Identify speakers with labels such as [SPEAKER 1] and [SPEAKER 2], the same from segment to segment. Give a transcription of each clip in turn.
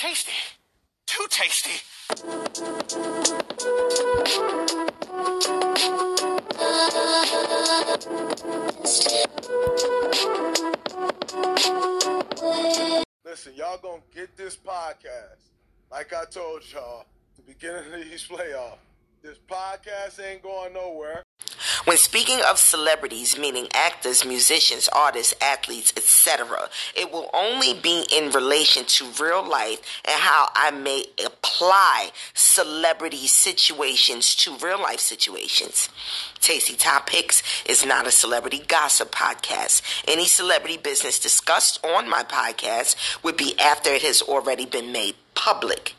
[SPEAKER 1] tasty. Too tasty.
[SPEAKER 2] Listen, y'all gonna get this podcast. Like I told y'all, the beginning of these playoffs. This podcast ain't going nowhere.
[SPEAKER 3] When speaking of celebrities, meaning actors, musicians, artists, athletes, etc., it will only be in relation to real life and how I may apply celebrity situations to real life situations. Tasty Topics is not a celebrity gossip podcast. Any celebrity business discussed on my podcast would be after it has already been made public.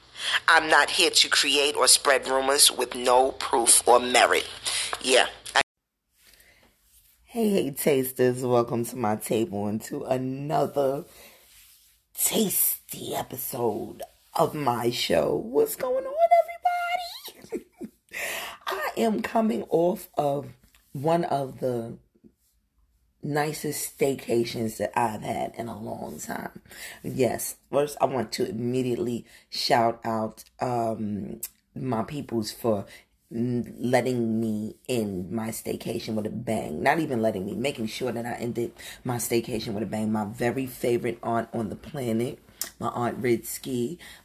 [SPEAKER 3] I'm not here to create or spread rumors with no proof or merit. Yeah. Hey, hey, tasters. Welcome to my table and to another tasty episode of my show. What's going on, everybody? I am coming off of one of the nicest staycations that I've had in a long time. Yes, first I want to immediately shout out um, my peoples for letting me end my staycation with a bang. Not even letting me, making sure that I ended my staycation with a bang. My very favorite aunt on the planet, my aunt Red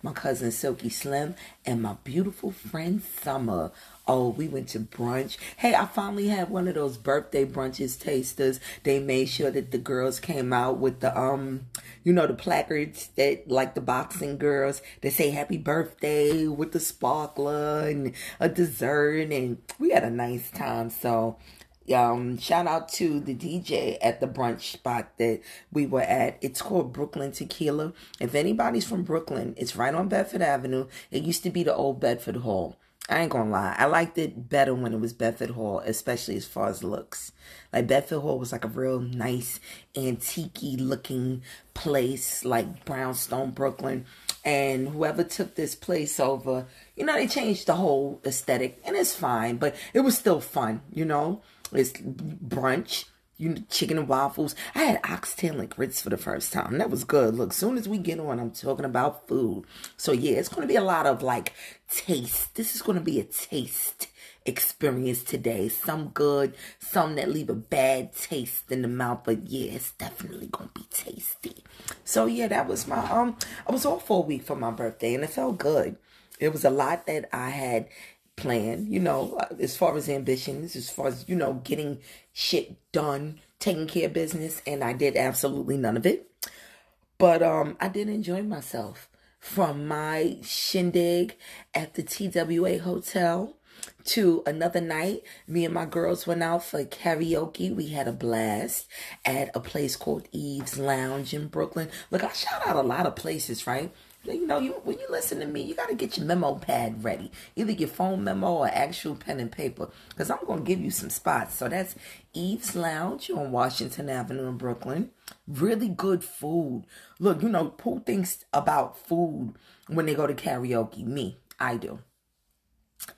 [SPEAKER 3] my cousin Silky Slim, and my beautiful friend Summer. Oh, we went to brunch. Hey, I finally had one of those birthday brunches tasters. They made sure that the girls came out with the um, you know, the placards that like the boxing girls that say happy birthday with the sparkler and a dessert and we had a nice time. So um shout out to the DJ at the brunch spot that we were at. It's called Brooklyn Tequila. If anybody's from Brooklyn, it's right on Bedford Avenue. It used to be the old Bedford Hall. I ain't gonna lie. I liked it better when it was Bedford Hall, especially as far as looks. Like Bedford Hall was like a real nice antique looking place, like brownstone Brooklyn. And whoever took this place over, you know, they changed the whole aesthetic and it's fine, but it was still fun, you know? It's brunch you know, chicken and waffles. I had oxtail and grits for the first time. That was good. Look, soon as we get on, I'm talking about food. So yeah, it's gonna be a lot of like taste. This is gonna be a taste experience today. Some good, some that leave a bad taste in the mouth, but yeah, it's definitely gonna be tasty. So yeah, that was my um I was off for a week for my birthday and it felt good. It was a lot that I had plan, you know, as far as ambitions, as far as, you know, getting shit done, taking care of business, and I did absolutely none of it. But um I did enjoy myself from my shindig at the TWA hotel to another night. Me and my girls went out for karaoke. We had a blast at a place called Eve's Lounge in Brooklyn. Look, I shout out a lot of places, right? You know, you when you listen to me, you got to get your memo pad ready, either your phone memo or actual pen and paper, because I'm gonna give you some spots. So that's Eve's Lounge on Washington Avenue in Brooklyn. Really good food. Look, you know, who thinks about food when they go to karaoke? Me, I do.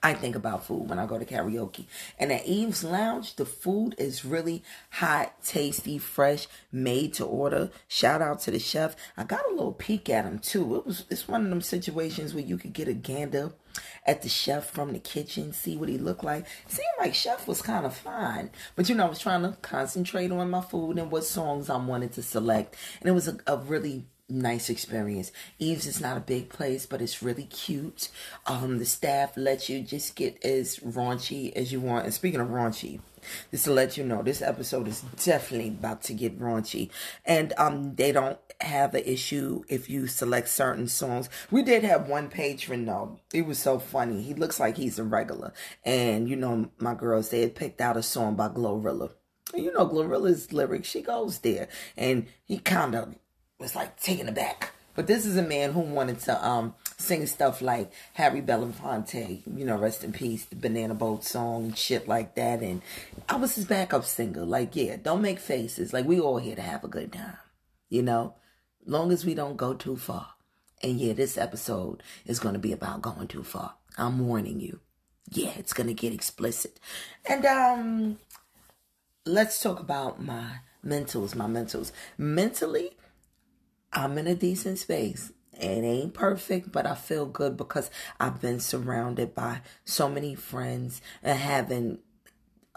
[SPEAKER 3] I think about food when I go to karaoke. And at Eve's Lounge, the food is really hot, tasty, fresh, made to order. Shout out to the chef. I got a little peek at him too. It was it's one of them situations where you could get a gander at the chef from the kitchen, see what he looked like. Seemed like chef was kind of fine. But you know, I was trying to concentrate on my food and what songs I wanted to select. And it was a, a really nice experience. Eve's is not a big place, but it's really cute. Um, the staff lets you just get as raunchy as you want. And speaking of raunchy, just to let you know, this episode is definitely about to get raunchy. And um, they don't have an issue if you select certain songs. We did have one patron though. It was so funny. He looks like he's a regular. And you know, my girls, they had picked out a song by Glorilla. You know, Glorilla's lyrics, she goes there. And he kind of was like taken aback. But this is a man who wanted to um sing stuff like Harry Belafonte, you know, rest in peace, the Banana Boat song and shit like that. And I was his backup singer. Like, yeah, don't make faces. Like, we all here to have a good time, you know, long as we don't go too far. And yeah, this episode is going to be about going too far. I'm warning you. Yeah, it's going to get explicit. And um let's talk about my mentals, my mentals. Mentally, I'm in a decent space. It ain't perfect, but I feel good because I've been surrounded by so many friends and having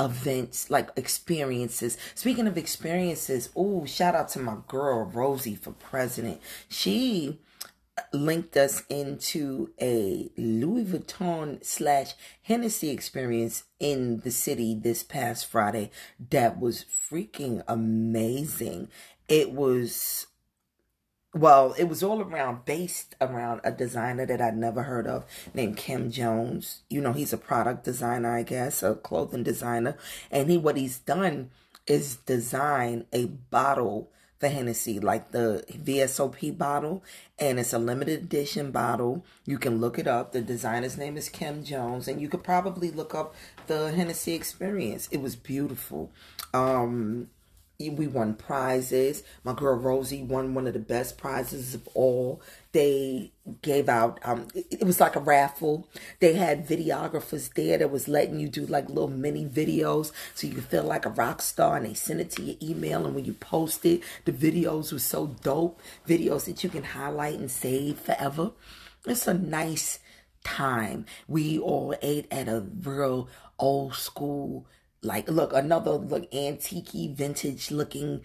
[SPEAKER 3] events like experiences. Speaking of experiences, oh, shout out to my girl Rosie for president. She linked us into a Louis Vuitton slash Hennessy experience in the city this past Friday that was freaking amazing. It was well, it was all around based around a designer that I'd never heard of named Kim Jones. You know, he's a product designer, I guess, a clothing designer. And he what he's done is design a bottle for Hennessy, like the VSOP bottle, and it's a limited edition bottle. You can look it up. The designer's name is Kim Jones, and you could probably look up the Hennessy experience. It was beautiful. Um, we won prizes. My girl Rosie won one of the best prizes of all. They gave out um it, was like a raffle. They had videographers there that was letting you do like little mini videos so you feel like a rock star and they sent it to your email and when you post it, the videos were so dope. Videos that you can highlight and save forever. It's a nice time. We all ate at a real old school like, look, another look antique vintage looking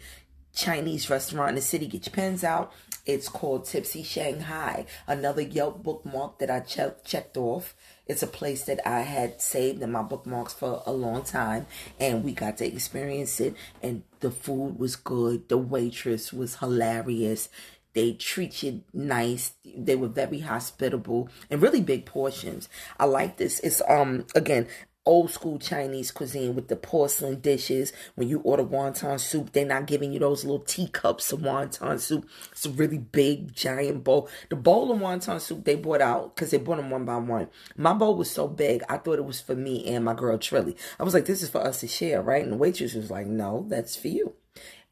[SPEAKER 3] Chinese restaurant in the city. Get your pens out. It's called Tipsy Shanghai. Another Yelp bookmark that I che- checked off. It's a place that I had saved in my bookmarks for a long time, and we got to experience it. And the food was good. The waitress was hilarious. They treat you nice. They were very hospitable and really big portions. I like this. It's um again old school Chinese cuisine with the porcelain dishes. When you order wonton soup, they're not giving you those little teacups of wonton soup. It's a really big, giant bowl. The bowl of wonton soup they brought out because they brought them one by one. My bowl was so big, I thought it was for me and my girl Trilly. I was like, this is for us to share, right? And the waitress was like, no, that's for you.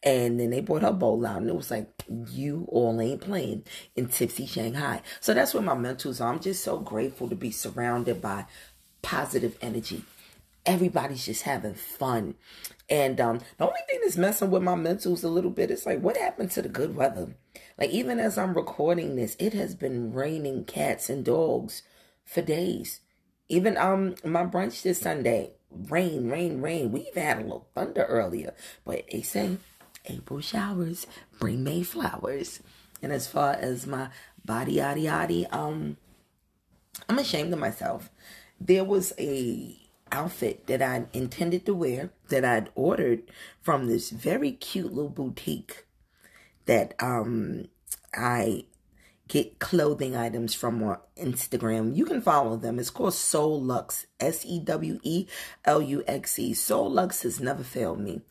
[SPEAKER 3] And then they brought her bowl out, and it was like, you all ain't playing in Tipsy Shanghai. So that's where my mentals are. I'm just so grateful to be surrounded by positive energy. Everybody's just having fun. And um, the only thing that's messing with my mentals a little bit is like, what happened to the good weather? Like, even as I'm recording this, it has been raining cats and dogs for days. Even um, my brunch this Sunday, rain, rain, rain. We even had a little thunder earlier, but they say April showers bring May flowers. And as far as my body, yaddy, yaddy, um, I'm ashamed of myself there was a outfit that I intended to wear that I'd ordered from this very cute little boutique that um I get clothing items from on Instagram. You can follow them. It's called Soul Lux. S E W E L U X E. Soul Lux has never failed me.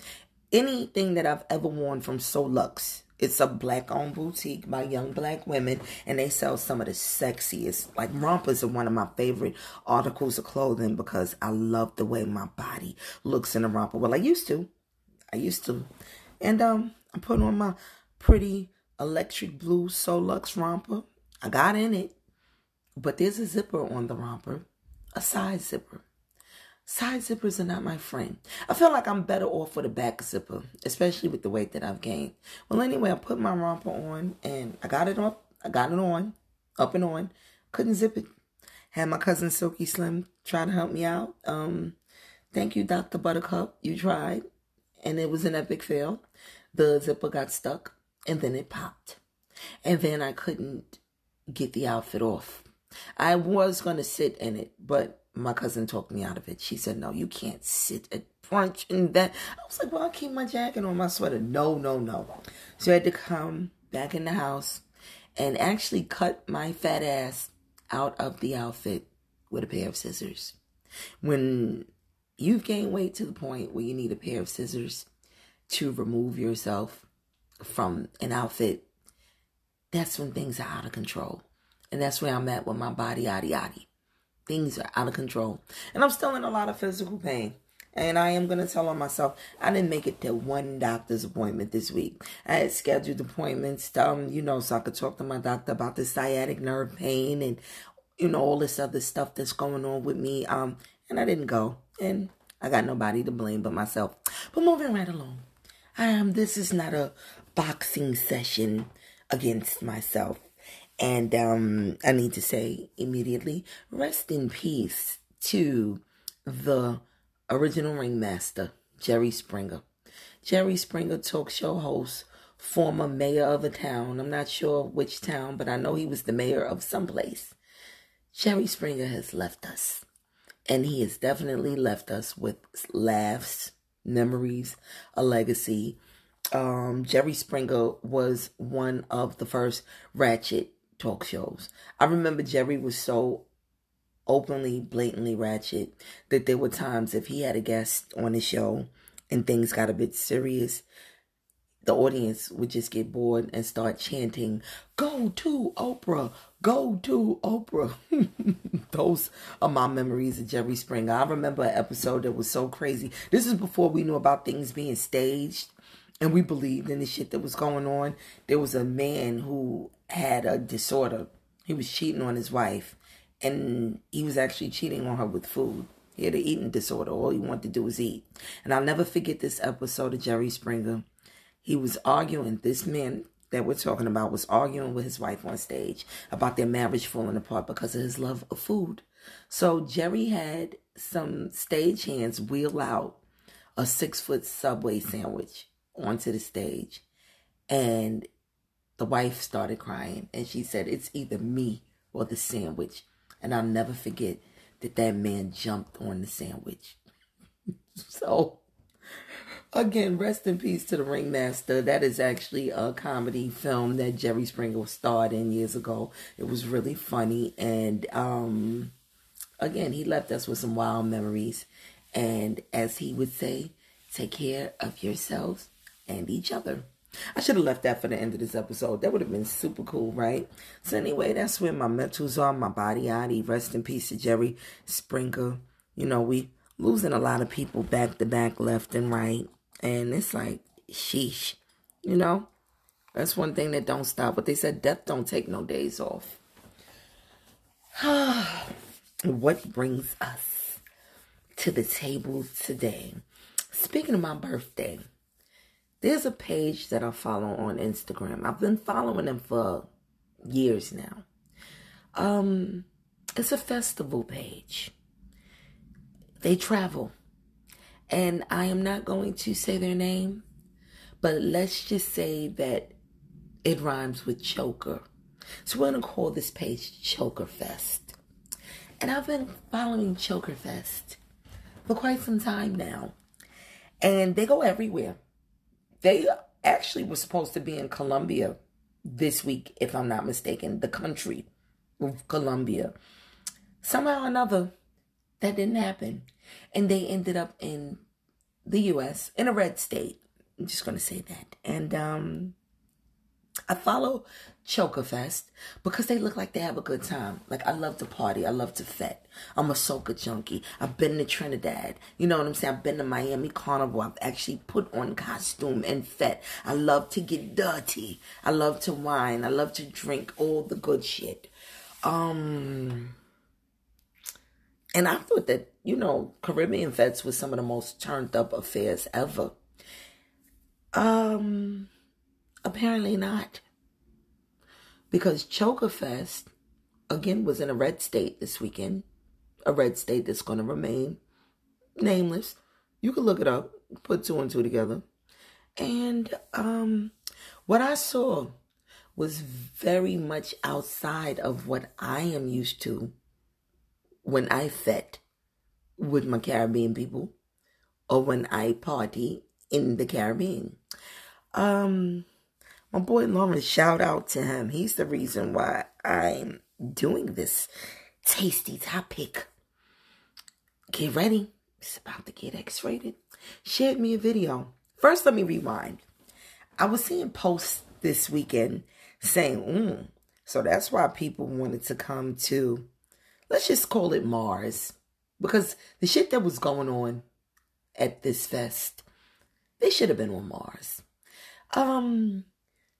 [SPEAKER 3] Anything that I've ever worn from Soul Lux it's a black owned boutique by young black women, and they sell some of the sexiest. Like rompers are one of my favorite articles of clothing because I love the way my body looks in a romper. Well, I used to. I used to. And um, I put on my pretty electric blue Solux romper. I got in it, but there's a zipper on the romper, a side zipper. Side zippers are not my friend. I feel like I'm better off with a back zipper, especially with the weight that I've gained. Well, anyway, I put my romper on and I got it up. I got it on, up and on. Couldn't zip it. Had my cousin Silky Slim try to help me out. Um, thank you, Dr. Buttercup. You tried, and it was an epic fail. The zipper got stuck, and then it popped. And then I couldn't get the outfit off. I was going to sit in it, but my cousin talked me out of it. She said, No, you can't sit at brunch and that. I was like, Well, I'll keep my jacket on my sweater. No, no, no. So I had to come back in the house and actually cut my fat ass out of the outfit with a pair of scissors. When you've gained weight to the point where you need a pair of scissors to remove yourself from an outfit, that's when things are out of control. And that's where I'm at with my body, yaddy, yaddy. Things are out of control. And I'm still in a lot of physical pain. And I am going to tell on myself, I didn't make it to one doctor's appointment this week. I had scheduled appointments, um, you know, so I could talk to my doctor about the sciatic nerve pain and, you know, all this other stuff that's going on with me. Um, and I didn't go. And I got nobody to blame but myself. But moving right along. Um, this is not a boxing session against myself. And um, I need to say immediately, rest in peace to the original ringmaster, Jerry Springer. Jerry Springer, talk show host, former mayor of a town. I'm not sure which town, but I know he was the mayor of some place. Jerry Springer has left us. And he has definitely left us with laughs, memories, a legacy. Um, Jerry Springer was one of the first ratchet talk shows. I remember Jerry was so openly, blatantly ratchet that there were times if he had a guest on his show and things got a bit serious, the audience would just get bored and start chanting, Go to Oprah, go to Oprah. Those are my memories of Jerry Springer. I remember an episode that was so crazy. This is before we knew about things being staged and we believed in the shit that was going on. There was a man who had a disorder. He was cheating on his wife and he was actually cheating on her with food. He had an eating disorder. All he wanted to do was eat. And I'll never forget this episode of Jerry Springer. He was arguing, this man that we're talking about was arguing with his wife on stage about their marriage falling apart because of his love of food. So Jerry had some stage hands wheel out a six foot subway sandwich onto the stage. And the wife started crying and she said, It's either me or the sandwich. And I'll never forget that that man jumped on the sandwich. so, again, rest in peace to the Ringmaster. That is actually a comedy film that Jerry Springer starred in years ago. It was really funny. And, um, again, he left us with some wild memories. And as he would say, take care of yourselves and each other. I should have left that for the end of this episode. That would have been super cool, right? So anyway, that's where my mentals are, my body adi. Rest in peace to Jerry Springer. You know, we losing a lot of people back to back, left and right. And it's like, sheesh. You know? That's one thing that don't stop. But they said death don't take no days off. what brings us to the table today? Speaking of my birthday, there's a page that I follow on Instagram. I've been following them for years now. Um, it's a festival page. They travel. And I am not going to say their name, but let's just say that it rhymes with choker. So we're going to call this page Choker Fest. And I've been following Choker Fest for quite some time now. And they go everywhere. They actually were supposed to be in Colombia this week, if I'm not mistaken, the country of Colombia. Somehow or another, that didn't happen. And they ended up in the US, in a red state. I'm just going to say that. And um, I follow Chokerfest because they look like they have a good time. Like I love to party. I love to fet. I'm a soca junkie. I've been to Trinidad. You know what I'm saying? I've been to Miami Carnival. I've actually put on costume and fet. I love to get dirty. I love to wine. I love to drink all the good shit. Um and I thought that, you know, Caribbean Fets was some of the most turned up affairs ever. Um apparently not because Chokerfest, again, was in a red state this weekend, a red state that's going to remain nameless. You can look it up, put two and two together. And um, what I saw was very much outside of what I am used to when I fet with my Caribbean people or when I party in the Caribbean. Um, my boy Lawrence, shout out to him. He's the reason why I'm doing this tasty topic. Get ready. It's about to get X rated. Shared me a video. First, let me rewind. I was seeing posts this weekend saying, mm, so that's why people wanted to come to, let's just call it Mars. Because the shit that was going on at this fest, they should have been on Mars. Um,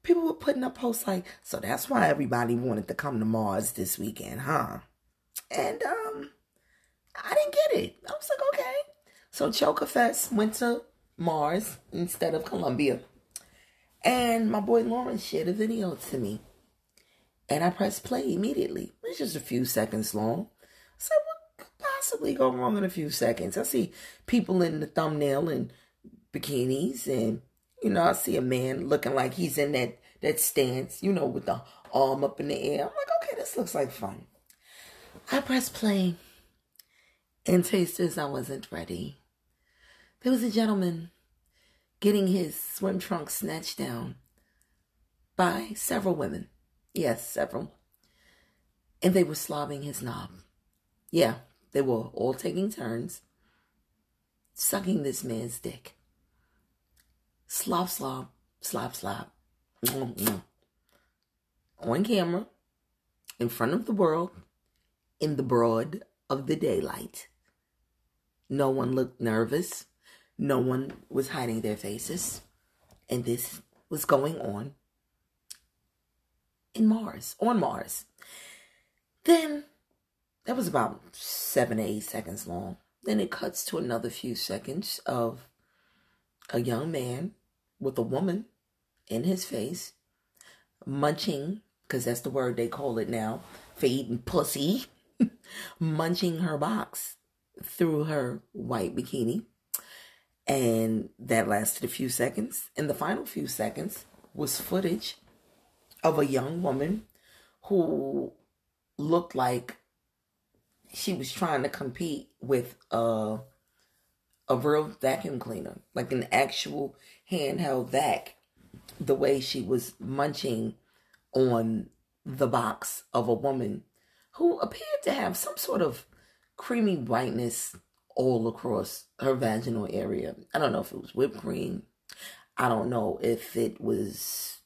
[SPEAKER 3] people were putting up posts like, so that's why everybody wanted to come to Mars this weekend, huh? And um, I didn't get it. I was like, okay. So Chokerfest went to Mars instead of Colombia. And my boy Lawrence shared a video to me. And I pressed play immediately. It's just a few seconds long. So what could possibly go wrong in a few seconds? I see people in the thumbnail in bikinis and you know, I see a man looking like he's in that that stance, you know, with the arm up in the air. I'm like, okay, this looks like fun. I pressed play. And tasters, I wasn't ready. There was a gentleman getting his swim trunks snatched down by several women. Yes, several. And they were slobbing his knob. Yeah, they were all taking turns sucking this man's dick. Slop, slop, slop, slop. On camera, in front of the world, in the broad of the daylight. No one looked nervous. No one was hiding their faces. And this was going on in Mars, on Mars. Then that was about seven to eight seconds long. Then it cuts to another few seconds of a young man with a woman in his face munching, because that's the word they call it now for eating pussy, munching her box through her white bikini. And that lasted a few seconds. And the final few seconds was footage of a young woman who looked like she was trying to compete with a a real vacuum cleaner, like an actual handheld vac. The way she was munching on the box of a woman who appeared to have some sort of creamy whiteness all across her vaginal area. I don't know if it was whipped cream. I don't know if it was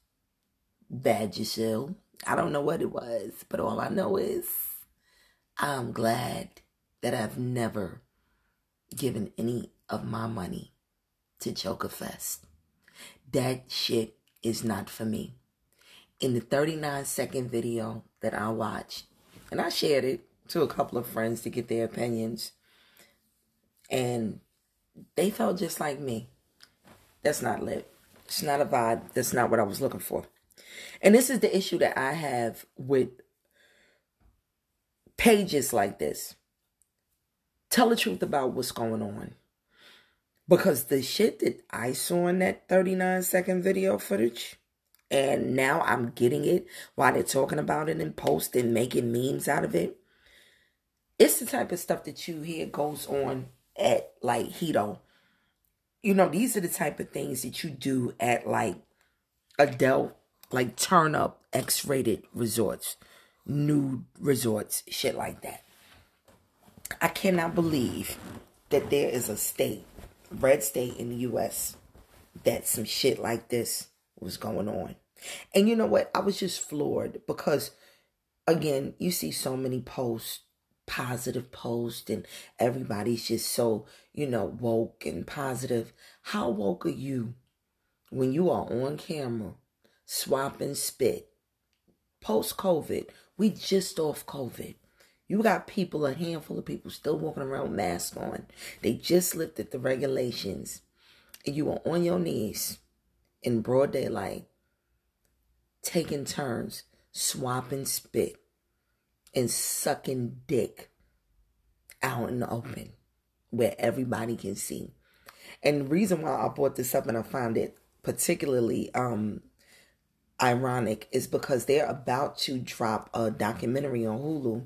[SPEAKER 3] badger Vagisil. I don't know what it was, but all I know is I'm glad that I've never given any of my money to Choker Fest. That shit is not for me. In the 39 second video that I watched, and I shared it to a couple of friends to get their opinions, and they felt just like me. That's not lit. It's not a vibe. That's not what I was looking for. And this is the issue that I have with pages like this. Tell the truth about what's going on. Because the shit that I saw in that 39 second video footage, and now I'm getting it while they're talking about it and posting, making memes out of it. It's the type of stuff that you hear goes on at like Hedo. You know, these are the type of things that you do at like adult, like turn up X rated resorts, nude resorts, shit like that. I cannot believe that there is a state, red state in the US, that some shit like this was going on. And you know what? I was just floored because, again, you see so many posts, positive posts, and everybody's just so, you know, woke and positive. How woke are you when you are on camera, swapping spit? Post COVID, we just off COVID. You got people, a handful of people still walking around masks on. They just lifted the regulations. And you are on your knees in broad daylight, taking turns, swapping spit, and sucking dick out in the open where everybody can see. And the reason why I brought this up and I found it particularly um ironic is because they're about to drop a documentary on Hulu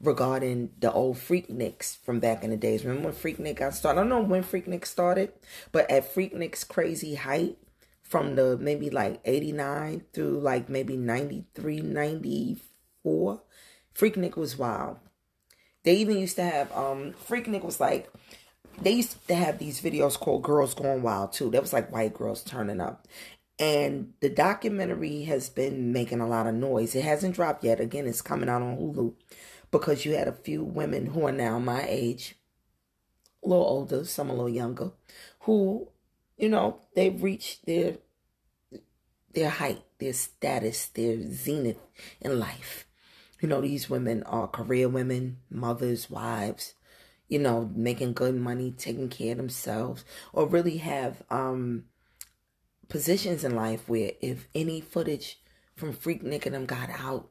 [SPEAKER 3] regarding the old Freakniks from back in the days. Remember when Freaknik got started? I don't know when Freaknik started, but at Freaknik's crazy height from the maybe like 89 through like maybe 93, 94, Freaknik was wild. They even used to have um Freaknik was like they used to have these videos called Girls Going Wild too. That was like white girls turning up. And the documentary has been making a lot of noise. It hasn't dropped yet. Again, it's coming out on Hulu because you had a few women who are now my age, a little older, some a little younger, who, you know, they've reached their their height, their status, their zenith in life. You know, these women are career women, mothers, wives, you know, making good money, taking care of themselves, or really have um positions in life where if any footage from Freaknik and them got out,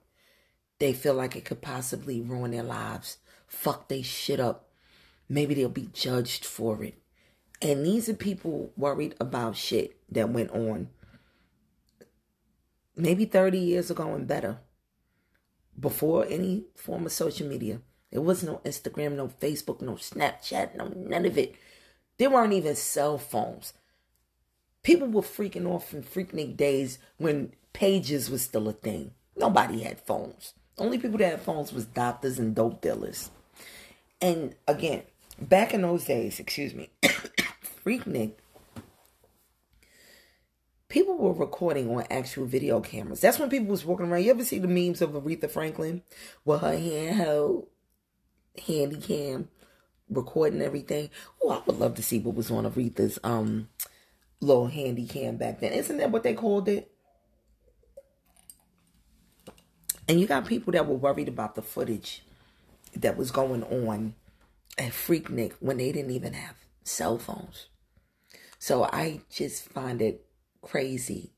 [SPEAKER 3] they feel like it could possibly ruin their lives, fuck they shit up. Maybe they'll be judged for it. And these are people worried about shit that went on maybe 30 years ago and better. Before any form of social media. There was no Instagram, no Facebook, no Snapchat, no none of it. There weren't even cell phones. People were freaking off in freaking days when pages was still a thing. Nobody had phones. Only people that had phones was doctors and dope dealers. And again, back in those days, excuse me, Freaknik, people were recording on actual video cameras. That's when people was walking around. You ever see the memes of Aretha Franklin with her handheld handy cam recording everything? Oh, I would love to see what was on Aretha's um little handy cam back then. Isn't that what they called it? And you got people that were worried about the footage that was going on at Freaknik when they didn't even have cell phones. So I just find it crazy.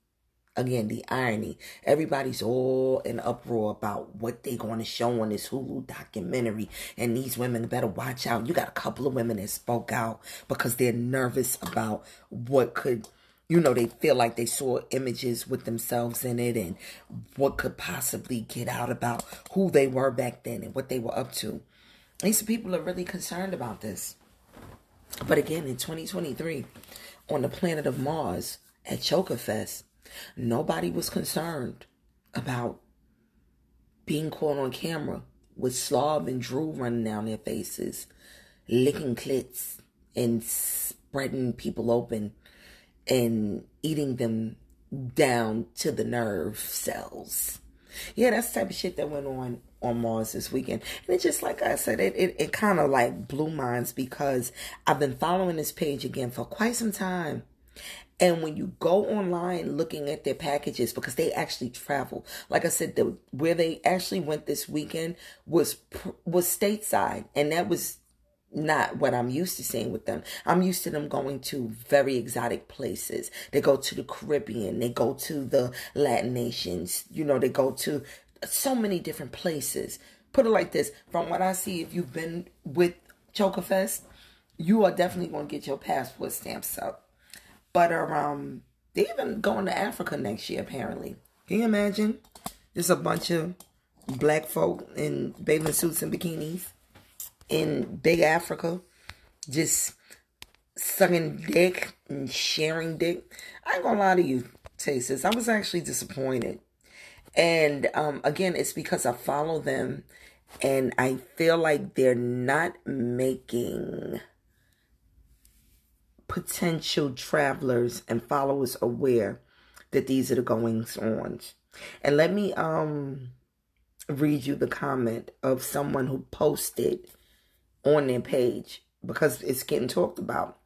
[SPEAKER 3] Again, the irony. Everybody's all in uproar about what they're going to show on this Hulu documentary. And these women better watch out. You got a couple of women that spoke out because they're nervous about what could you know, they feel like they saw images with themselves in it and what could possibly get out about who they were back then and what they were up to. These people are really concerned about this. But again, in 2023, on the planet of Mars at Chokerfest, nobody was concerned about being caught on camera with slob and drool running down their faces, licking clits, and spreading people open and eating them down to the nerve cells. Yeah, that's the type of shit that went on on Mars this weekend. And it's just like I said, it, it, it kind of like blew minds because I've been following this page again for quite some time. And when you go online looking at their packages, because they actually travel, like I said, the, where they actually went this weekend was was stateside, and that was not what I'm used to seeing with them. I'm used to them going to very exotic places. They go to the Caribbean, they go to the Latin nations, you know, they go to so many different places. Put it like this from what I see, if you've been with Chokerfest, you are definitely going to get your passport stamps up. But um, they even going to Africa next year, apparently. Can you imagine? Just a bunch of black folk in bathing suits and bikinis in big Africa, just sucking dick and sharing dick. I ain't gonna lie to you, Tasters. I was actually disappointed. And um, again, it's because I follow them and I feel like they're not making potential travelers and followers aware that these are the goings on. And let me um read you the comment of someone who posted on their page because it's getting talked about.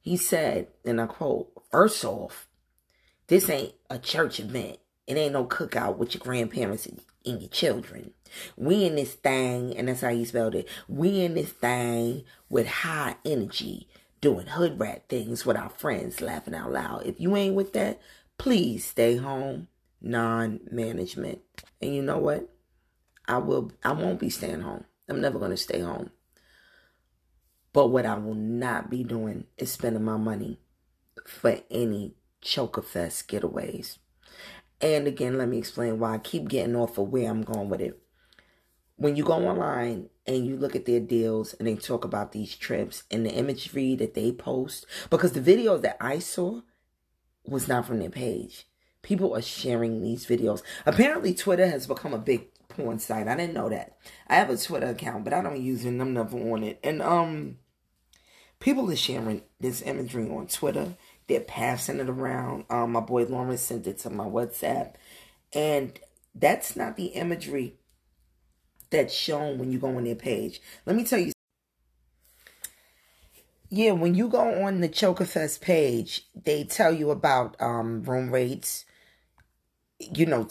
[SPEAKER 3] He said, and I quote, first off, this ain't a church event. It ain't no cookout with your grandparents and your children. We in this thing, and that's how he spelled it. We in this thing with high energy, doing hood rat things with our friends, laughing out loud. If you ain't with that, please stay home. Non-management. And you know what? I will. I won't be staying home. I'm never gonna stay home. But what I will not be doing is spending my money for any Chokerfest getaways. And again, let me explain why I keep getting off of where I'm going with it. When you go online and you look at their deals and they talk about these trips and the imagery that they post, because the video that I saw was not from their page. People are sharing these videos. Apparently, Twitter has become a big porn site. I didn't know that. I have a Twitter account, but I don't use it. I'm never on it. And um, people are sharing this imagery on Twitter. They're passing it around. Um, my boy Lawrence sent it to my WhatsApp. And that's not the imagery that's shown when you go on their page. Let me tell you. Yeah, when you go on the Chokerfest page, they tell you about um, room rates, you know,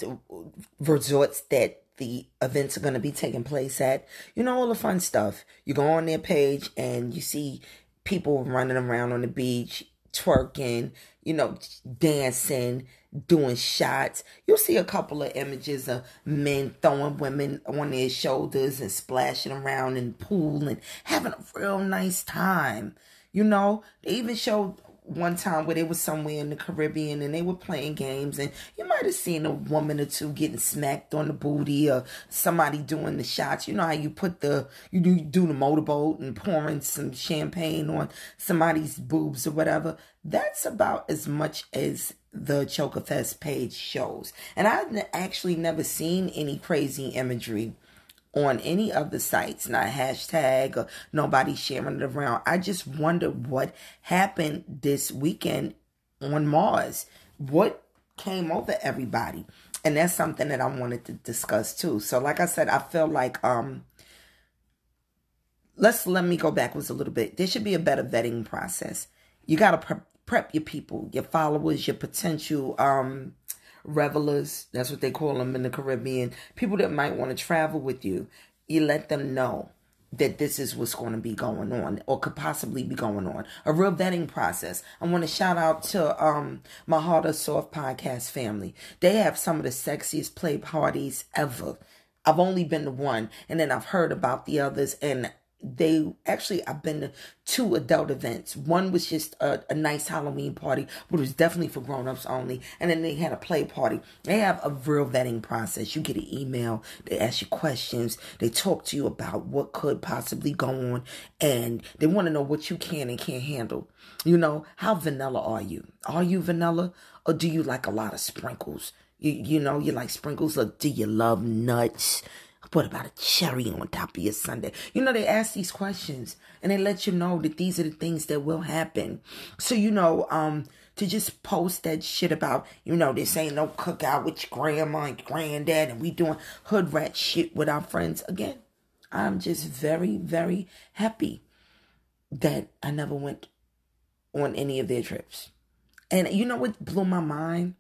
[SPEAKER 3] resorts that the events are going to be taking place at, you know, all the fun stuff. You go on their page and you see people running around on the beach twerking, you know, dancing, doing shots. You'll see a couple of images of men throwing women on their shoulders and splashing around in the pool and having a real nice time. You know, they even showed one time where they were somewhere in the Caribbean and they were playing games and you might have seen a woman or two getting smacked on the booty or somebody doing the shots. You know how you put the you do do the motorboat and pouring some champagne on somebody's boobs or whatever. That's about as much as the Choker Fest page shows. And I've actually never seen any crazy imagery on any of the sites, not hashtag or nobody sharing it around. I just wonder what happened this weekend on Mars. What came over everybody? And that's something that I wanted to discuss too. So like I said, I feel like um let's let me go backwards a little bit. There should be a better vetting process. You got to prep, prep your people, your followers, your potential um revelers, that's what they call them in the Caribbean, people that might want to travel with you, you let them know that this is what's going to be going on or could possibly be going on. A real vetting process. I want to shout out to um my Heart of Soft podcast family. They have some of the sexiest play parties ever. I've only been to one and then I've heard about the others and they actually I've been to two adult events. One was just a, a nice Halloween party, but it was definitely for grown-ups only. And then they had a play party. They have a real vetting process. You get an email, they ask you questions, they talk to you about what could possibly go on, and they want to know what you can and can't handle. You know, how vanilla are you? Are you vanilla? Or do you like a lot of sprinkles? You, you know, you like sprinkles, or do you love nuts? What about a cherry on top of your sundae? You know, they ask these questions and they let you know that these are the things that will happen. So, you know, um, to just post that shit about, you know, this ain't no cookout with your grandma and granddad and we doing hood rat shit with our friends. Again, I'm just very, very happy that I never went on any of their trips. And you know what blew my mind?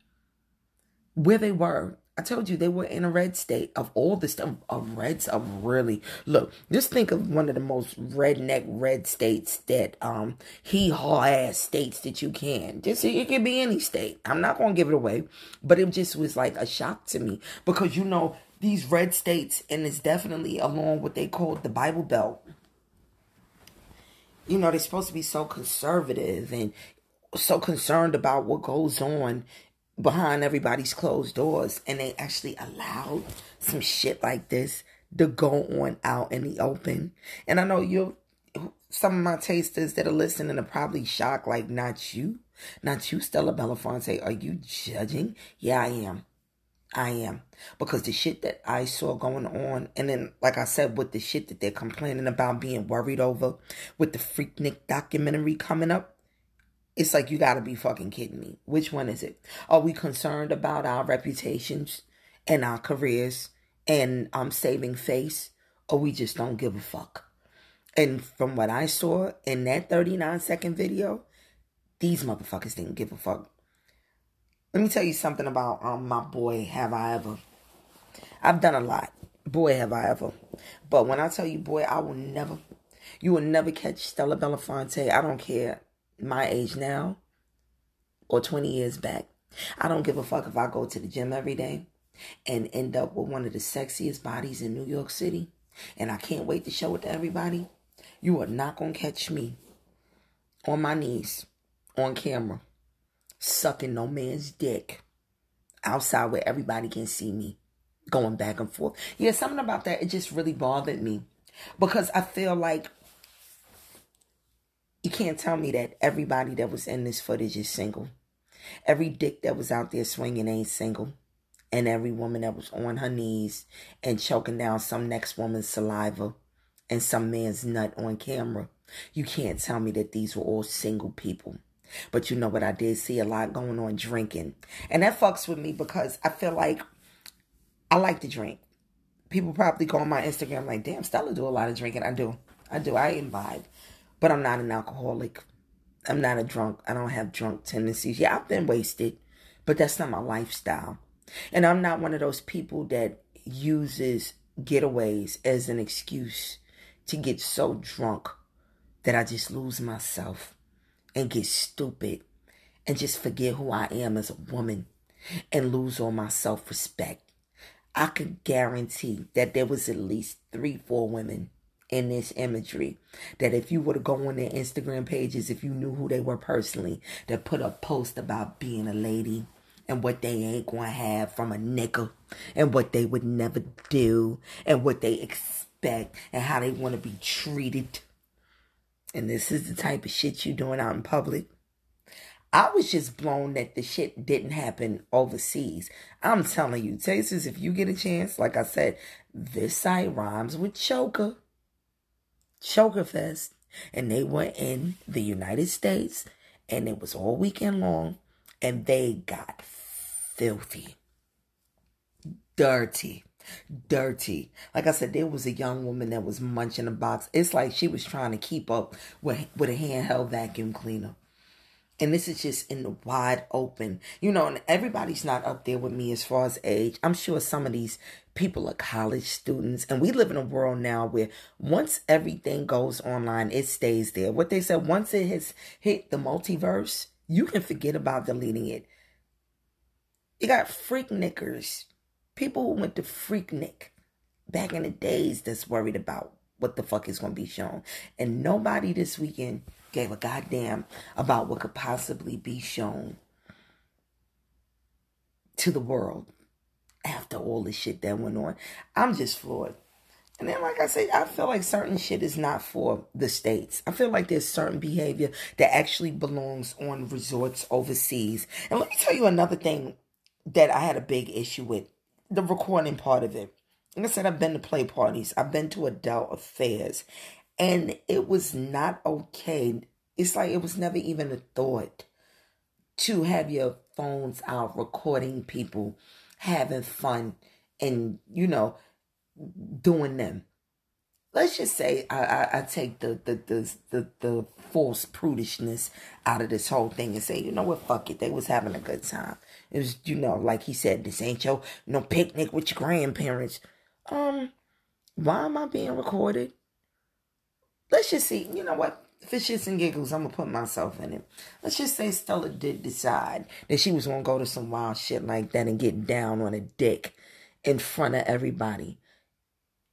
[SPEAKER 3] Where they were I told you they were in a red state of all the stuff of reds of really look. Just think of one of the most redneck red states that um he haw ass states that you can. Just it could be any state. I'm not gonna give it away, but it just was like a shock to me because you know these red states and it's definitely along what they call the Bible Belt. You know they're supposed to be so conservative and so concerned about what goes on behind everybody's closed doors and they actually allowed some shit like this to go on out in the open. And I know you some of my tasters that are listening are probably shocked, like, not you. Not you, Stella Belafonte. Are you judging? Yeah, I am. I am. Because the shit that I saw going on, and then, like I said, with the shit that they're complaining about being worried over, with the Freaknik documentary coming up, it's like you gotta be fucking kidding me. Which one is it? Are we concerned about our reputations and our careers and um saving face? Or we just don't give a fuck? And from what I saw in that 39 second video, these motherfuckers didn't give a fuck. Let me tell you something about um my boy Have I Ever. I've done a lot. Boy have I ever. But when I tell you boy, I will never you will never catch Stella Belafonte. I don't care my age now or 20 years back. I don't give a fuck if I go to the gym every day and end up with one of the sexiest bodies in New York City. And I can't wait to show it to everybody. You are not going to catch me on my knees on camera sucking no man's dick outside where everybody can see me going back and forth. Yeah, something about that, it just really bothered me because I feel like can't tell me that everybody that was in this footage is single. Every dick that was out there swinging ain't single. And every woman that was on her knees and choking down some next woman's saliva and some man's nut on camera. You can't tell me that these were all single people. But you know what? I did see a lot going on drinking. And that fucks with me because I feel like I like to drink. People probably go on my Instagram like, damn, Stella do a lot of drinking. I do. I do. I imbibe but I'm not an alcoholic. I'm not a drunk. I don't have drunk tendencies. Yeah, I've been wasted, but that's not my lifestyle. And I'm not one of those people that uses getaways as an excuse to get so drunk that I just lose myself and get stupid and just forget who I am as a woman and lose all my self respect. I could guarantee that there was at least three, four women in this imagery that if you were to go on their Instagram pages, if you knew who they were personally, that put a post about being a lady and what they ain't gonna have from a nigga and what they would never do and what they expect and how they want to be treated. And this is the type of shit you doing out in public. I was just blown that the shit didn't happen overseas. I'm telling you, tasters, if you get a chance, like I said, this site rhymes with choker. Choker Fest. And they were in the United States and it was all weekend long and they got filthy, dirty, dirty. Like I said, there was a young woman that was munching a box. It's like she was trying to keep up with, with a handheld vacuum cleaner. And this is just in the wide open. You know, and everybody's not up there with me as far as age. I'm sure some of these people are college students. And we live in a world now where once everything goes online, it stays there. What they said, once it has hit the multiverse, you can forget about deleting it. You got Freaknikers, people who went to Freaknik back in the days that's worried about what the fuck is going to be shown. And nobody this weekend gave a goddamn about what could possibly be shown to the world after all the shit that went on. I'm just floored. And then, like I said, I feel like certain shit is not for the states. I feel like there's certain behavior that actually belongs on resorts overseas. And let me tell you another thing that I had a big issue with the recording part of it. Like I said, I've been to play parties, I've been to adult affairs, and it was not okay. It's like it was never even a thought to have your phones out recording people having fun and, you know, doing them let's just say I, I, I, take the, the the, the the false prudishness out of this whole thing and say, you know what, fuck it. They was having a good time. It was, you know, like he said, this ain't your no picnic with your grandparents. Um, why am I being recorded? Let's just see, you know what? For shits and giggles, I'm gonna put myself in it. Let's just say Stella did decide that she was gonna go to some wild shit like that and get down on a dick in front of everybody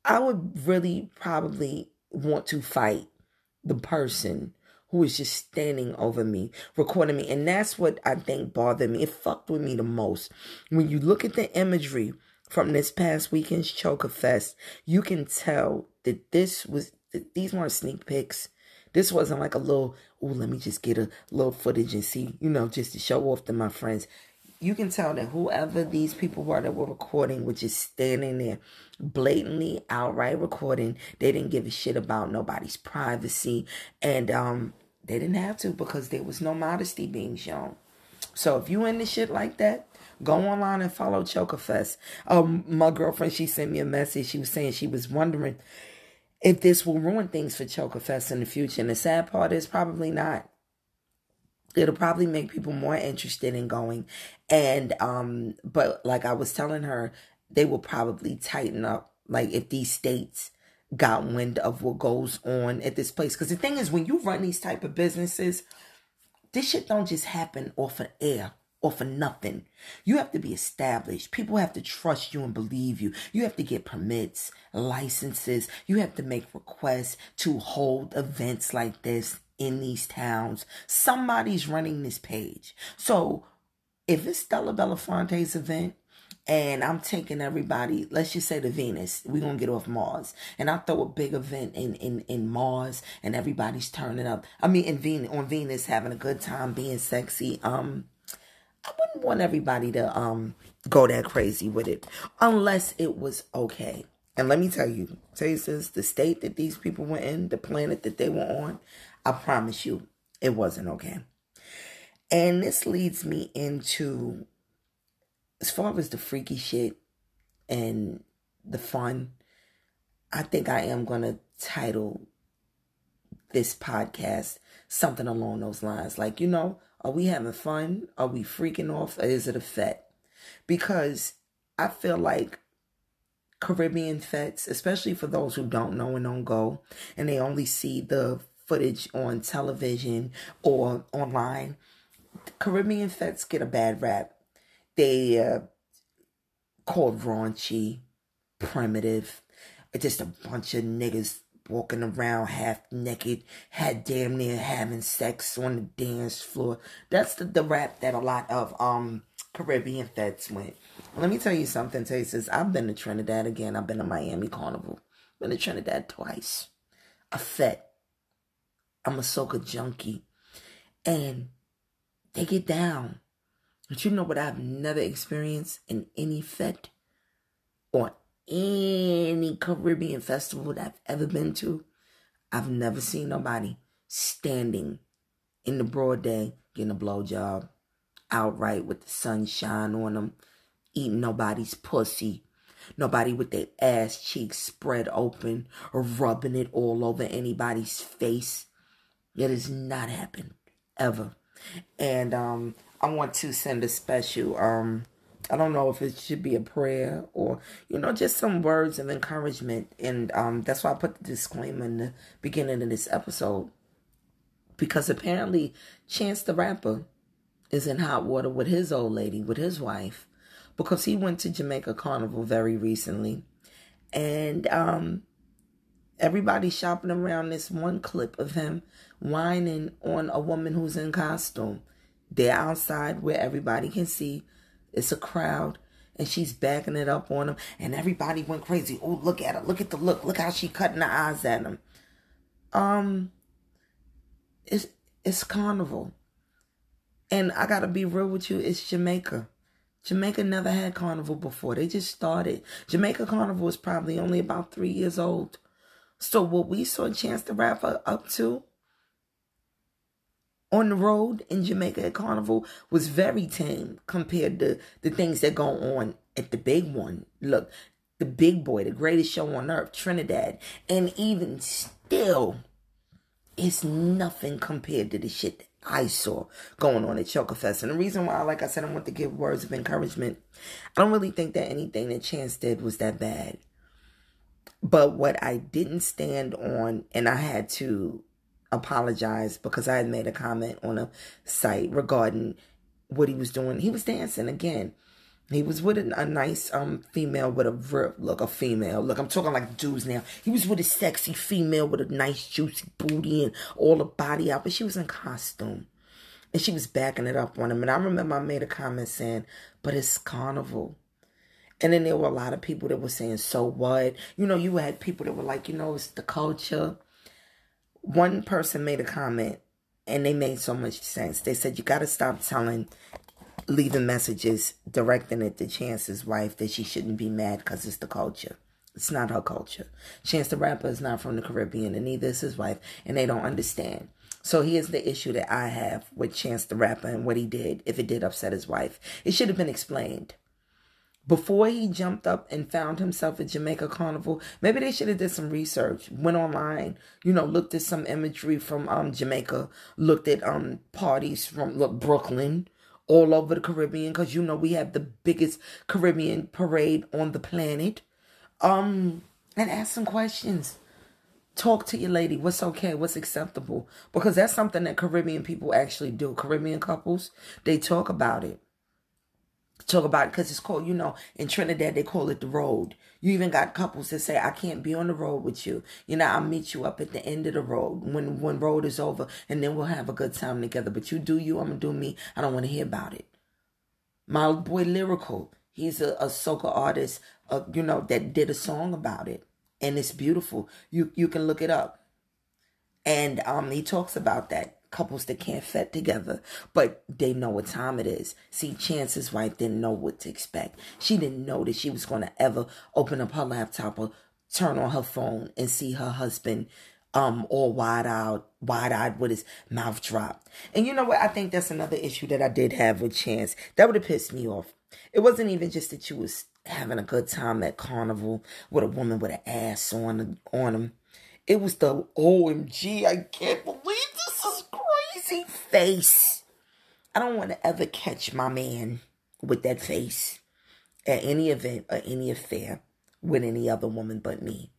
[SPEAKER 3] I would really probably want to fight the person who is just standing over me, recording me. And that's what I think bothered me. It fucked with me the most. When you look at the imagery from this past weekend's Choker Fest, you can tell that this was, these weren't sneak pics. This wasn't like a little, oh, let me just get a little footage and see, you know, just to show off to my friends. You can tell that whoever these people were that were recording was just standing there blatantly outright recording. They didn't give a shit about nobody's privacy and um they didn't have to because there was no modesty being shown. So if you into shit like that go online and follow chokerfest um my girlfriend she sent me a message. She was saying she was wondering if this will ruin things for Choker Fest in the future. And the sad part is probably not. It'll probably make people more interested in going. And um but like i was telling her they will probably tighten up like if these states got wind of what goes on at this place. Because the thing is when you run these type of businesses this shit don't just happen off of air or for nothing. You have to be established. People have to trust you and believe you. You have to get permits, licenses. You have to make requests to hold events like this in these towns. Somebody's running this page. So if it's Stella Belafonte's event, and I'm taking everybody, let's just say the Venus, we're gonna get off Mars. And I throw a big event in, in, in Mars and everybody's turning up. I mean in Venus on Venus having a good time, being sexy. Um I wouldn't want everybody to um go that crazy with it unless it was okay. And let me tell you, tell you this, the state that these people were in, the planet that they were on, I promise you, it wasn't okay. And this leads me into as far as the freaky shit and the fun, I think I am to title this podcast something along those lines. Like, you know, are we having fun? Are we freaking off? Or is it a fet? Because I feel like Caribbean fets, especially for those who don't know and don't go, and they only see the footage on television or online, Caribbean fets get a bad rap. They uh called raunchy, primitive, just a bunch of niggas walking around half naked, had damn near having sex on the dance floor. That's the, the rap that a lot of um Caribbean fets went. Let me tell you something, Tasters. I've been to Trinidad again. I've been to Miami Carnival. Been to Trinidad twice. A fet. I'm a soca junkie. And they get down. But you know what I've never experienced in any fet or any Caribbean festival that I've ever been to? I've never seen nobody standing in the broad day getting a blowjob outright with the sunshine on them, eating nobody's pussy. Nobody with their ass cheeks spread open or rubbing it all over anybody's face. It has not happened ever. And um I want to send a special um I don't know if it should be a prayer or you know just some words of encouragement. And um that's why I put the disclaimer in the beginning of this episode. Because apparently Chance the Rapper is in hot water with his old lady with his wife because he went to Jamaica Carnival very recently. And um everybody's shopping around this one clip of him whining on a woman who's in costume. They're outside where everybody can see. It's a crowd. And she's backing it up on him. And everybody went crazy. Oh, look at her. Look at the look. Look how she cutting the eyes at him. Um, it's it's carnival. And I gotta be real with you, it's Jamaica. Jamaica never had carnival before. They just started. Jamaica Carnival is probably only about three years old. So what we saw a Chance the Rapper up to on the road in Jamaica at Carnival was very tame compared to the things that go on at the big one. Look, the big boy, the greatest show on earth, Trinidad. And even still, it's nothing compared to the shit that I saw going on at Chokerfest. And the reason why, like I said, I want to give words of encouragement, I don't really think that anything that Chance did was that bad. But what I didn't stand on, and I had to apologize because I had made a comment on a site regarding what he was doing. He was dancing again. He was with a, a nice um female with a look, a female. Look, I'm talking like dudes now. He was with a sexy female with a nice juicy booty and all the body out, but she was in costume. And she was backing it up on him. And I remember I made a comment saying, but it's carnival. And then there were a lot of people that were saying, so what? You know, you had people that were like, you know, it's the culture one person made a comment and they made so much sense. They said you got to stop telling, leaving messages directing it to Chance's wife that she shouldn't be mad because it's the culture. It's not her culture. Chance the Rapper is not from the Caribbean and neither is his wife and they don't understand. So here's the issue that I have with Chance the Rapper and what he did, if it did upset his wife. It should have been explained before he jumped up and found himself at Jamaica Carnival, maybe they should have did some research, went online, you know, looked at some imagery from um Jamaica, looked at um parties from look Brooklyn, all over the Caribbean, because you know we have the biggest Caribbean parade on the planet. Um, and ask some questions. Talk to your lady. What's okay? What's acceptable? Because that's something that Caribbean people actually do. Caribbean couples, they talk about it talk about because it's called, you know, in Trinidad they call it the road. You even got couples that say, I can't be on the road with you. You know, I'll meet you up at the end of the road when when road is over and then we'll have a good time together. But you do you, I'm gonna do me. I don't want to hear about it. My boy Lyrikal, he's a, a soca artist, uh, you know, that did a song about it. And it's beautiful. You you can look it up. And um he talks about that couples that can't fit together, but they know what time it is. See, Chance's wife didn't know what to expect. She didn't know that she was going to ever open up her laptop or turn on her phone and see her husband um all wide out wide eyed with his mouth dropped. And you know what? I think that's another issue that I did have with Chance. That would have pissed me off. It wasn't even just that you was having a good time at carnival with a woman with an ass on on him. It was the OMG, I can't believe crazy face. I don't want to ever catch my man with that face at any event or any affair with any other woman but me.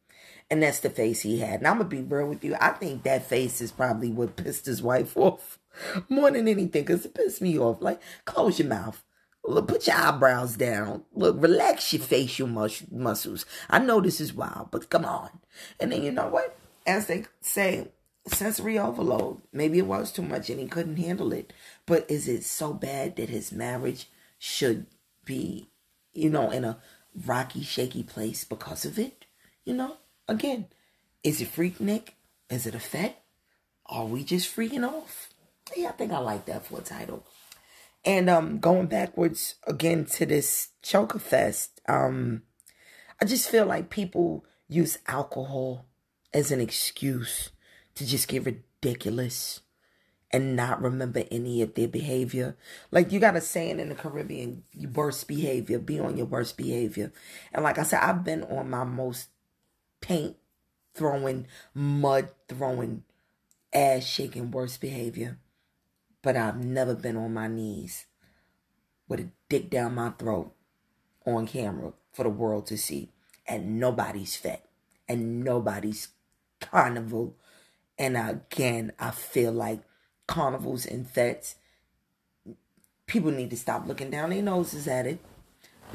[SPEAKER 3] And that's the face he had. And I'm gonna be real with you. I think that face is probably what pissed his wife off more than anything, because it pissed me off. Like, close your mouth. Look, put your eyebrows down. Look, relax your facial mus- muscles. I know this is wild, but come on. And then you know what? As they say, sensory overload. Maybe it was too much and he couldn't handle it. But is it so bad that his marriage should be, you know, in a rocky, shaky place because of it? You know, again, is it Freaknik? Is it a fet? Are we just freaking off? Yeah, I think I like that for a title. And um going backwards again to this choker fest, um, I just feel like people use alcohol as an excuse to just get ridiculous and not remember any of their behavior. Like you got a saying in the Caribbean, your worst behavior, be on your worst behavior. And like I said, I've been on my most paint throwing, mud throwing, ass shaking worst behavior. But I've never been on my knees with a dick down my throat on camera for the world to see. And nobody's fet. And nobody's carnival. And again, I feel like carnivals and fets, people need to stop looking down their noses at it,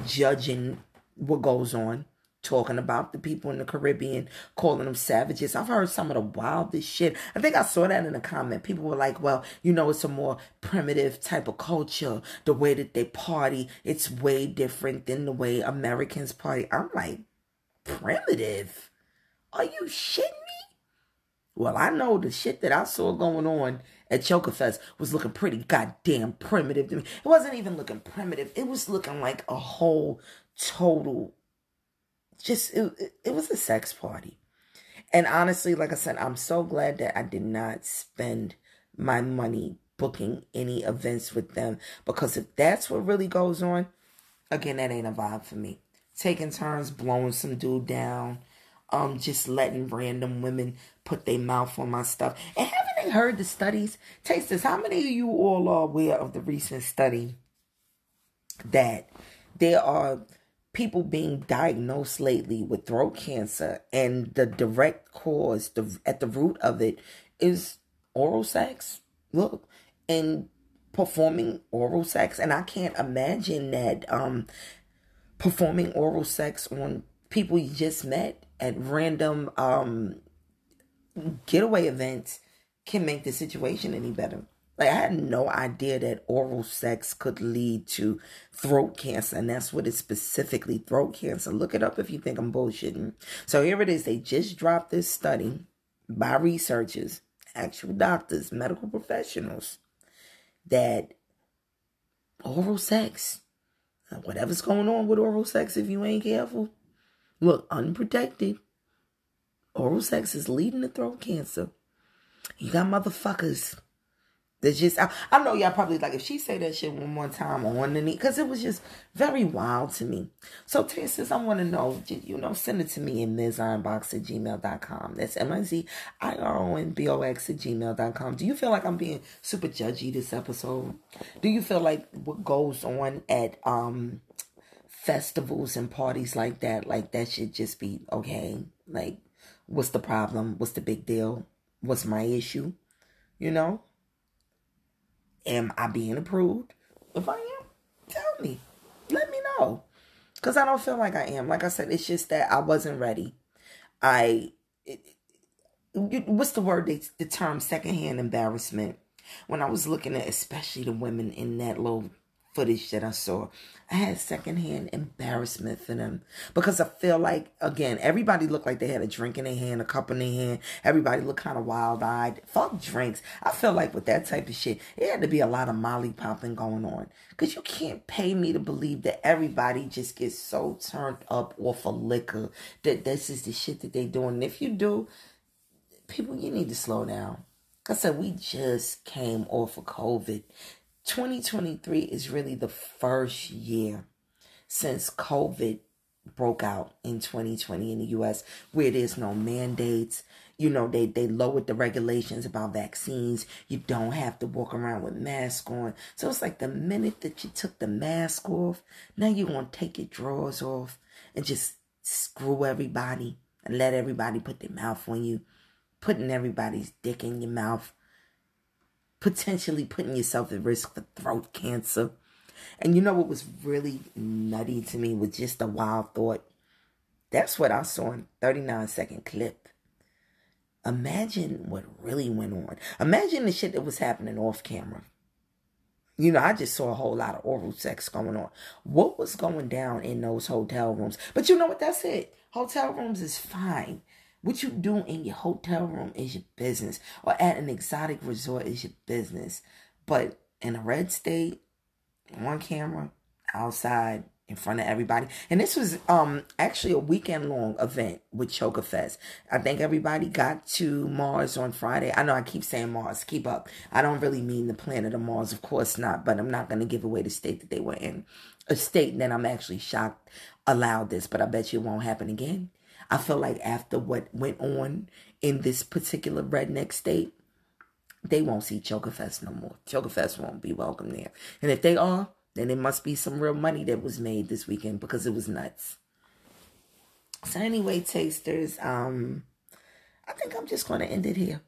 [SPEAKER 3] judging what goes on, talking about the people in the Caribbean, calling them savages. I've heard some of the wildest shit. I think I saw that in a comment. People were like, well, you know, it's a more primitive type of culture. The way that they party, it's way different than the way Americans party. I'm like, primitive? Are you shitting? Well, I know the shit that I saw going on at Chokerfest was looking pretty goddamn primitive to me. It wasn't even looking primitive. It was looking like a whole total just it, it, it was a sex party. And honestly, like I said, I'm so glad that I did not spend my money booking any events with them because if that's what really goes on, again, that ain't a vibe for me. Taking turns blowing some dude down, um, just letting random women put their mouth on my stuff. And haven't they heard the studies? Taste this. How many of you all are aware of the recent study that there are people being diagnosed lately with throat cancer and the direct cause the at the root of it is oral sex look and performing oral sex and i can't imagine that um performing oral sex on people you just met at random um getaway events can make the situation any better like I had no idea that oral sex could lead to throat cancer, and that's what is specifically throat cancer. Look it up if you think I'm bullshitting. So here it is. They just dropped this study by researchers, actual doctors, medical professionals, that oral sex, whatever's going on with oral sex, if you ain't careful, look unprotected. Oral sex is leading to throat cancer. You got motherfuckers that's just I, I know y'all probably like if she say that shit one more time on the knee because it was just very wild to me. So tasters, I want to know, you know, send it to me in mizironbox at gmail.com. That's M-I-Z-I-R-O-N-B-O-X at gmail.com. Do you feel like I'm being super judgy this episode? Do you feel like what goes on at um festivals and parties like that, like that should just be okay? Like, what's the problem? What's the big deal? What's my issue? You know? Am I being approved? If I am, tell me. Let me know. Because I don't feel like I am. Like I said, it's just that I wasn't ready. I, it, what's the word, they, the term secondhand embarrassment. When I was looking at especially the women in that little footage that I saw, I had secondhand embarrassment for them because I feel like, again, everybody looked like they had a drink in their hand, a cup in their hand. Everybody looked kind of wild eyed. Fuck drinks. I feel like with that type of shit, it had to be a lot of molly popping going on because you can't pay me to believe that everybody just gets so turned up off of liquor that this is the shit that they doing. And if you do, people, you need to slow down. I said, we just came off of COVID. 2023 is really the first year since COVID broke out in 2020 in the US where there's no mandates. You know, they, they lowered the regulations about vaccines. You don't have to walk around with mask on. So it's like the minute that you took the mask off, now you're going to take your drawers off and just screw everybody and let everybody put their mouth on you, putting everybody's dick in your mouth, potentially putting yourself at risk for throat cancer. And you know what was really nutty to me was just a wild thought. That's what I saw in 39 second clip. Imagine what really went on. Imagine the shit that was happening off camera. You know, I just saw a whole lot of oral sex going on. What was going down in those hotel rooms? But you know what? That's it. Hotel rooms is fine. What you do in your hotel room is your business, or at an exotic resort is your business. But in a red state, on camera, outside, in front of everybody. And this was um actually a weekend long event with Choker Fest. I think everybody got to Mars on Friday. I know I keep saying Mars, keep up. I don't really mean the planet of Mars, of course not, but I'm not gonna give away the state that they were in. A state that I'm actually shocked allowed this, but I bet you it won't happen again. I feel like after what went on in this particular redneck state, they won't see Choker Fest no more. Choker Fest won't be welcome there. And if they are, then it must be some real money that was made this weekend because it was nuts. So anyway, tasters, um, I think I'm just gonna end it here.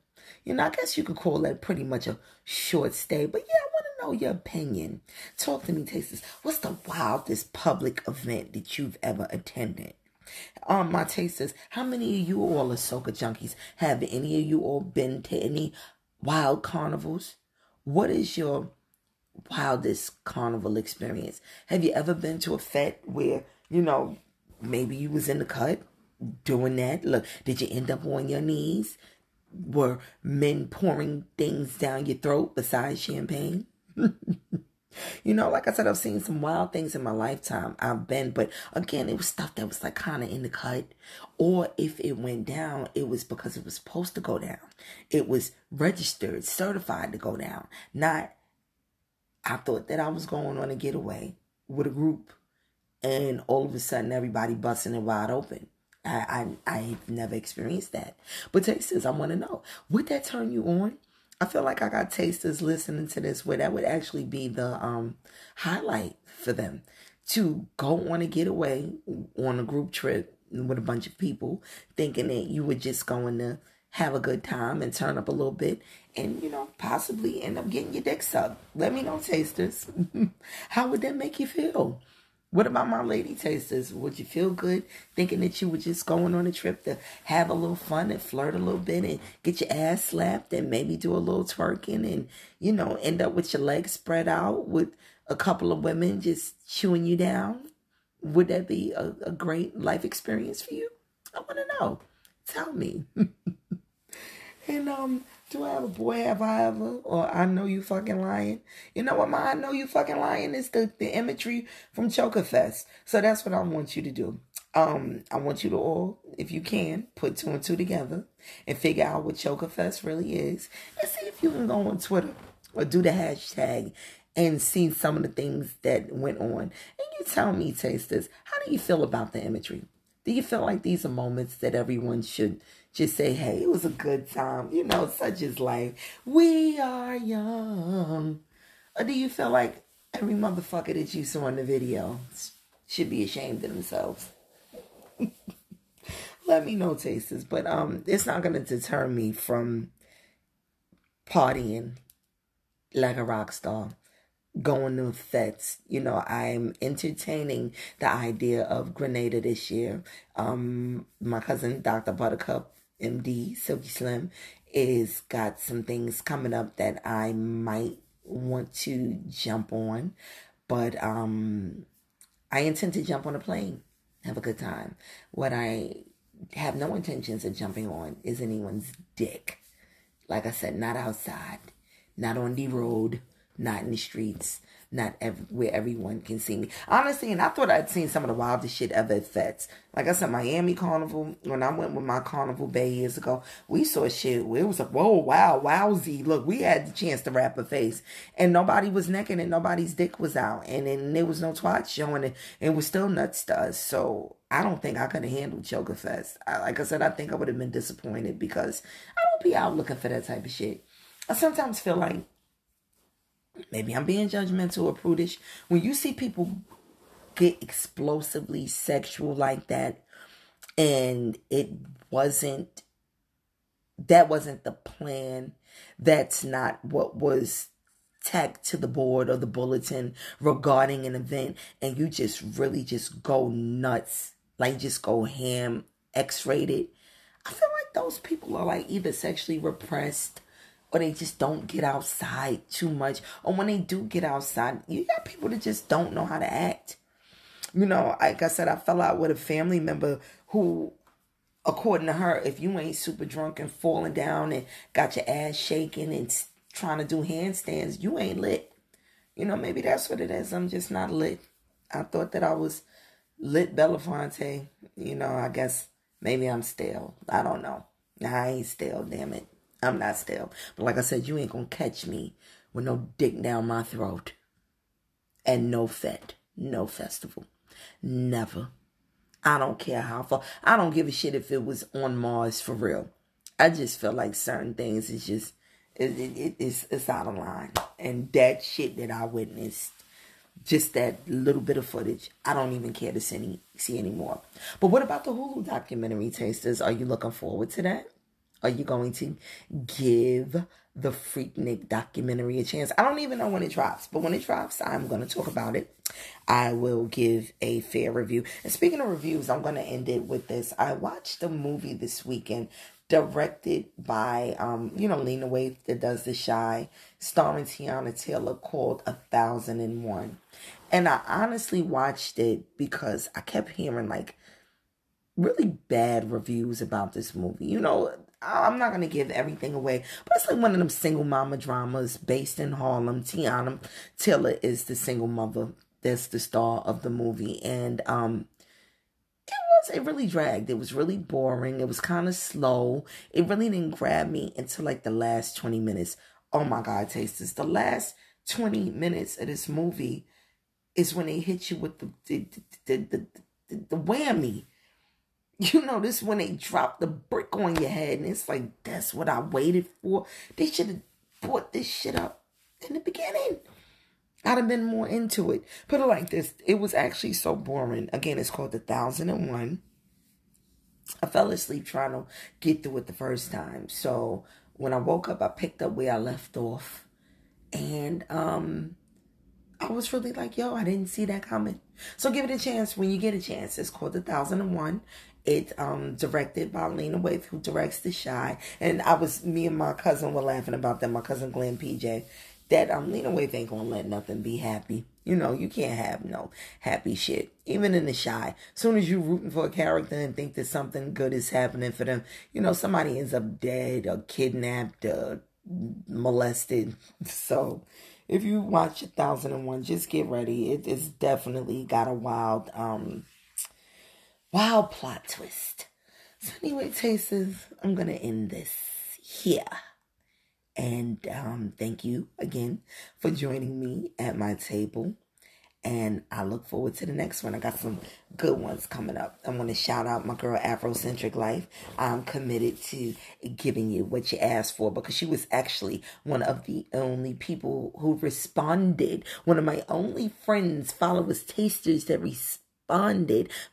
[SPEAKER 3] You know, I guess you could call that pretty much a short stay, but yeah, I want to know your opinion. Talk to me, tasters. What's the wildest public event that you've ever attended? Um, my tasters, how many of you all are soca junkies? Have any of you all been to any wild carnivals? What is your wildest carnival experience? Have you ever been to a fete where, you know, maybe you was in the cut doing that? Look, did you end up on your knees? Were men pouring things down your throat besides champagne? you know, like I said, I've seen some wild things in my lifetime. I've been, but again, it was stuff that was like kind of in the cut. Or if it went down, it was because it was supposed to go down. It was registered, certified to go down, not I thought that I was going on a getaway with a group, and all of a sudden everybody busting it wide open. I I I've never experienced that. But tasters, I want to know would that turn you on? I feel like I got tasters listening to this where that would actually be the um highlight for them to go on a getaway on a group trip with a bunch of people, thinking that you were just going to have a good time and turn up a little bit and, you know, possibly end up getting your dick sucked. Let me know, tasters. How would that make you feel? What about my lady tasters? Would you feel good thinking that you were just going on a trip to have a little fun and flirt a little bit and get your ass slapped and maybe do a little twerking and, you know, end up with your legs spread out with a couple of women just chewing you down? Would that be a, a great life experience for you? I want to know. Tell me. and um, do I have a boy have I ever? Or I know you fucking lying. You know what my I know you fucking lying is the, the imagery from Choker Fest. So that's what I want you to do. Um, I want you to all, if you can, put two and two together and figure out what Choker Fest really is. And see if you can go on Twitter or do the hashtag and see some of the things that went on. And you tell me, tasters, how do you feel about the imagery? Do you feel like these are moments that everyone should just say, hey, it was a good time. You know, such is life. We are young. Or do you feel like every motherfucker that you saw in the video should be ashamed of themselves? Let me know, tasters. But um, it's not going to deter me from partying like a rock star going to fetes. You know, I'm entertaining the idea of Grenada this year. Um, my cousin, Dr. Buttercup, MD Silky Slim is got some things coming up that I might want to jump on, but um, I intend to jump on a plane, have a good time. What I have no intentions of jumping on is anyone's dick. Like I said, not outside, not on the road, not in the streets not every, where everyone can see me. Honestly, and I thought I'd seen some of the wildest shit ever at Fets. Like I said, Miami Carnival, when I went with my Carnival Bay years ago, we saw shit it was like, whoa, wow, wowsy. Look, we had the chance to wrap a face. And nobody was necking and nobody's dick was out. And then there was no twat showing it. It was still nuts to us. So I don't think I could have handled Choker Fest. I, like I said, I think I would have been disappointed because I don't be out looking for that type of shit. I sometimes feel like maybe I'm being judgmental or prudish. When you see people get explosively sexual like that, and it wasn't that wasn't the plan. That's not what was tacked to the board or the bulletin regarding an event and you just really just go nuts like just go ham x-rated i feel like those people are like either sexually repressed or they just don't get outside too much or when they do get outside you got people that just don't know how to act you know like i said i fell out with a family member who according to her if you ain't super drunk and falling down and got your ass shaking and trying to do handstands, you ain't lit. You know, maybe that's what it is. I'm just not lit. I thought that I was lit Belafonte. You know, I guess maybe I'm stale. I don't know. I ain't stale, damn it. I'm not stale. But like I said, you ain't gonna catch me with no dick down my throat. And no fet. No festival. Never. I don't care how far. I don't give a shit if it was on Mars for real. I just feel like certain things is just it, it, it's, it's out of line. And that shit that I witnessed, just that little bit of footage, I don't even care to see, any, see anymore. But what about the Hulu documentary tasters? Are you looking forward to that? Are you going to give the Freaknik documentary a chance? I don't even know when it drops, but when it drops, I'm going to talk about it. I will give a fair review. And speaking of reviews, I'm going to end it with this. I watched a movie this weekend directed by um, you know, Lena Waithe that does the Chi, starring Teyana Taylor called A Thousand and One. And I honestly watched it because I kept hearing like really bad reviews about this movie. You know, I'm not gonna give everything away, but it's like one of them single mama dramas based in Harlem. Teyana Taylor is the single mother that's the star of the movie, and um, it was it really dragged. It was really boring. It was kind of slow. It really didn't grab me until like the last 20 minutes. Oh my God, Tasters. The last 20 minutes of this movie is when they hit you with the the, the, the, the, the whammy. You know, this when they drop the brick on your head, and it's like, that's what I waited for. They should have brought this shit up in the beginning. I'd have been more into it. Put it like this it was actually so boring. Again, it's called The Thousand and One. I fell asleep trying to get through it the first time. So when I woke up, I picked up where I left off. And um I was really like, yo, I didn't see that coming. So give it a chance when you get a chance. It's called The Thousand and One. It's um directed by Lena Waithe, who directs The Chi. And I was me and my cousin were laughing about that. My cousin Glenn PJ that um Lena Waithe ain't gonna let nothing be happy. You know, you can't have no happy shit. Even in the Chi. Soon as you rooting for a character and think that something good is happening for them, you know, somebody ends up dead or kidnapped or molested. So if you watch a thousand and one, just get ready. It, it's definitely got a wild, um wild plot twist. So anyway, Tasters, I'm gonna end this here. And um, thank you again for joining me at my table. And I look forward to the next one. I got some good ones coming up. I want to shout out my girl Afrocentric Life. I'm committed to giving you what you asked for because she was actually one of the only people who responded. One of my only friends, followers, tasters that responded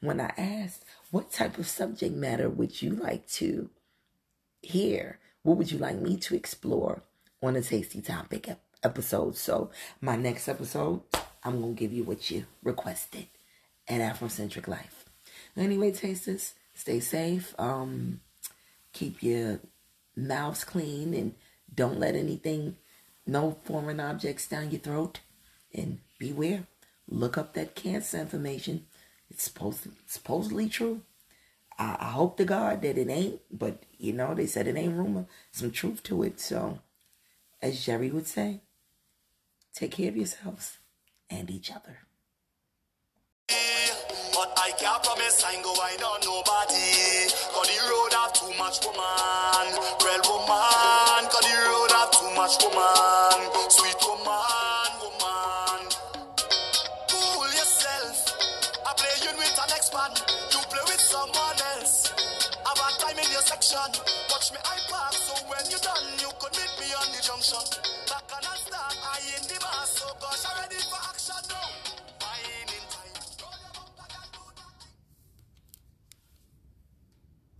[SPEAKER 3] when I asked, What type of subject matter would you like to hear? What would you like me to explore on a tasty topic episode? So, my next episode, I'm going to give you what you requested at Afrocentric Life. Anyway, tasters, stay safe. Um, keep your mouths clean and don't let anything, no foreign objects down your throat. And beware. Look up that cancer information. It's supposed to, supposedly true. I, I hope to God that it ain't, but you know, they said it ain't rumor. Some truth to it. So, as Jerry would say, take care of yourselves and each other. But I can't promise I go I don't nobody. Cause the road have too much. Real woman. Cause the road have too much. Sweet next man. You play with someone else. Have a time in your section. Watch me I pass. so when you done, you could meet me on the junction.
[SPEAKER 4] Back and I start I in the bar, so gosh, I'm ready for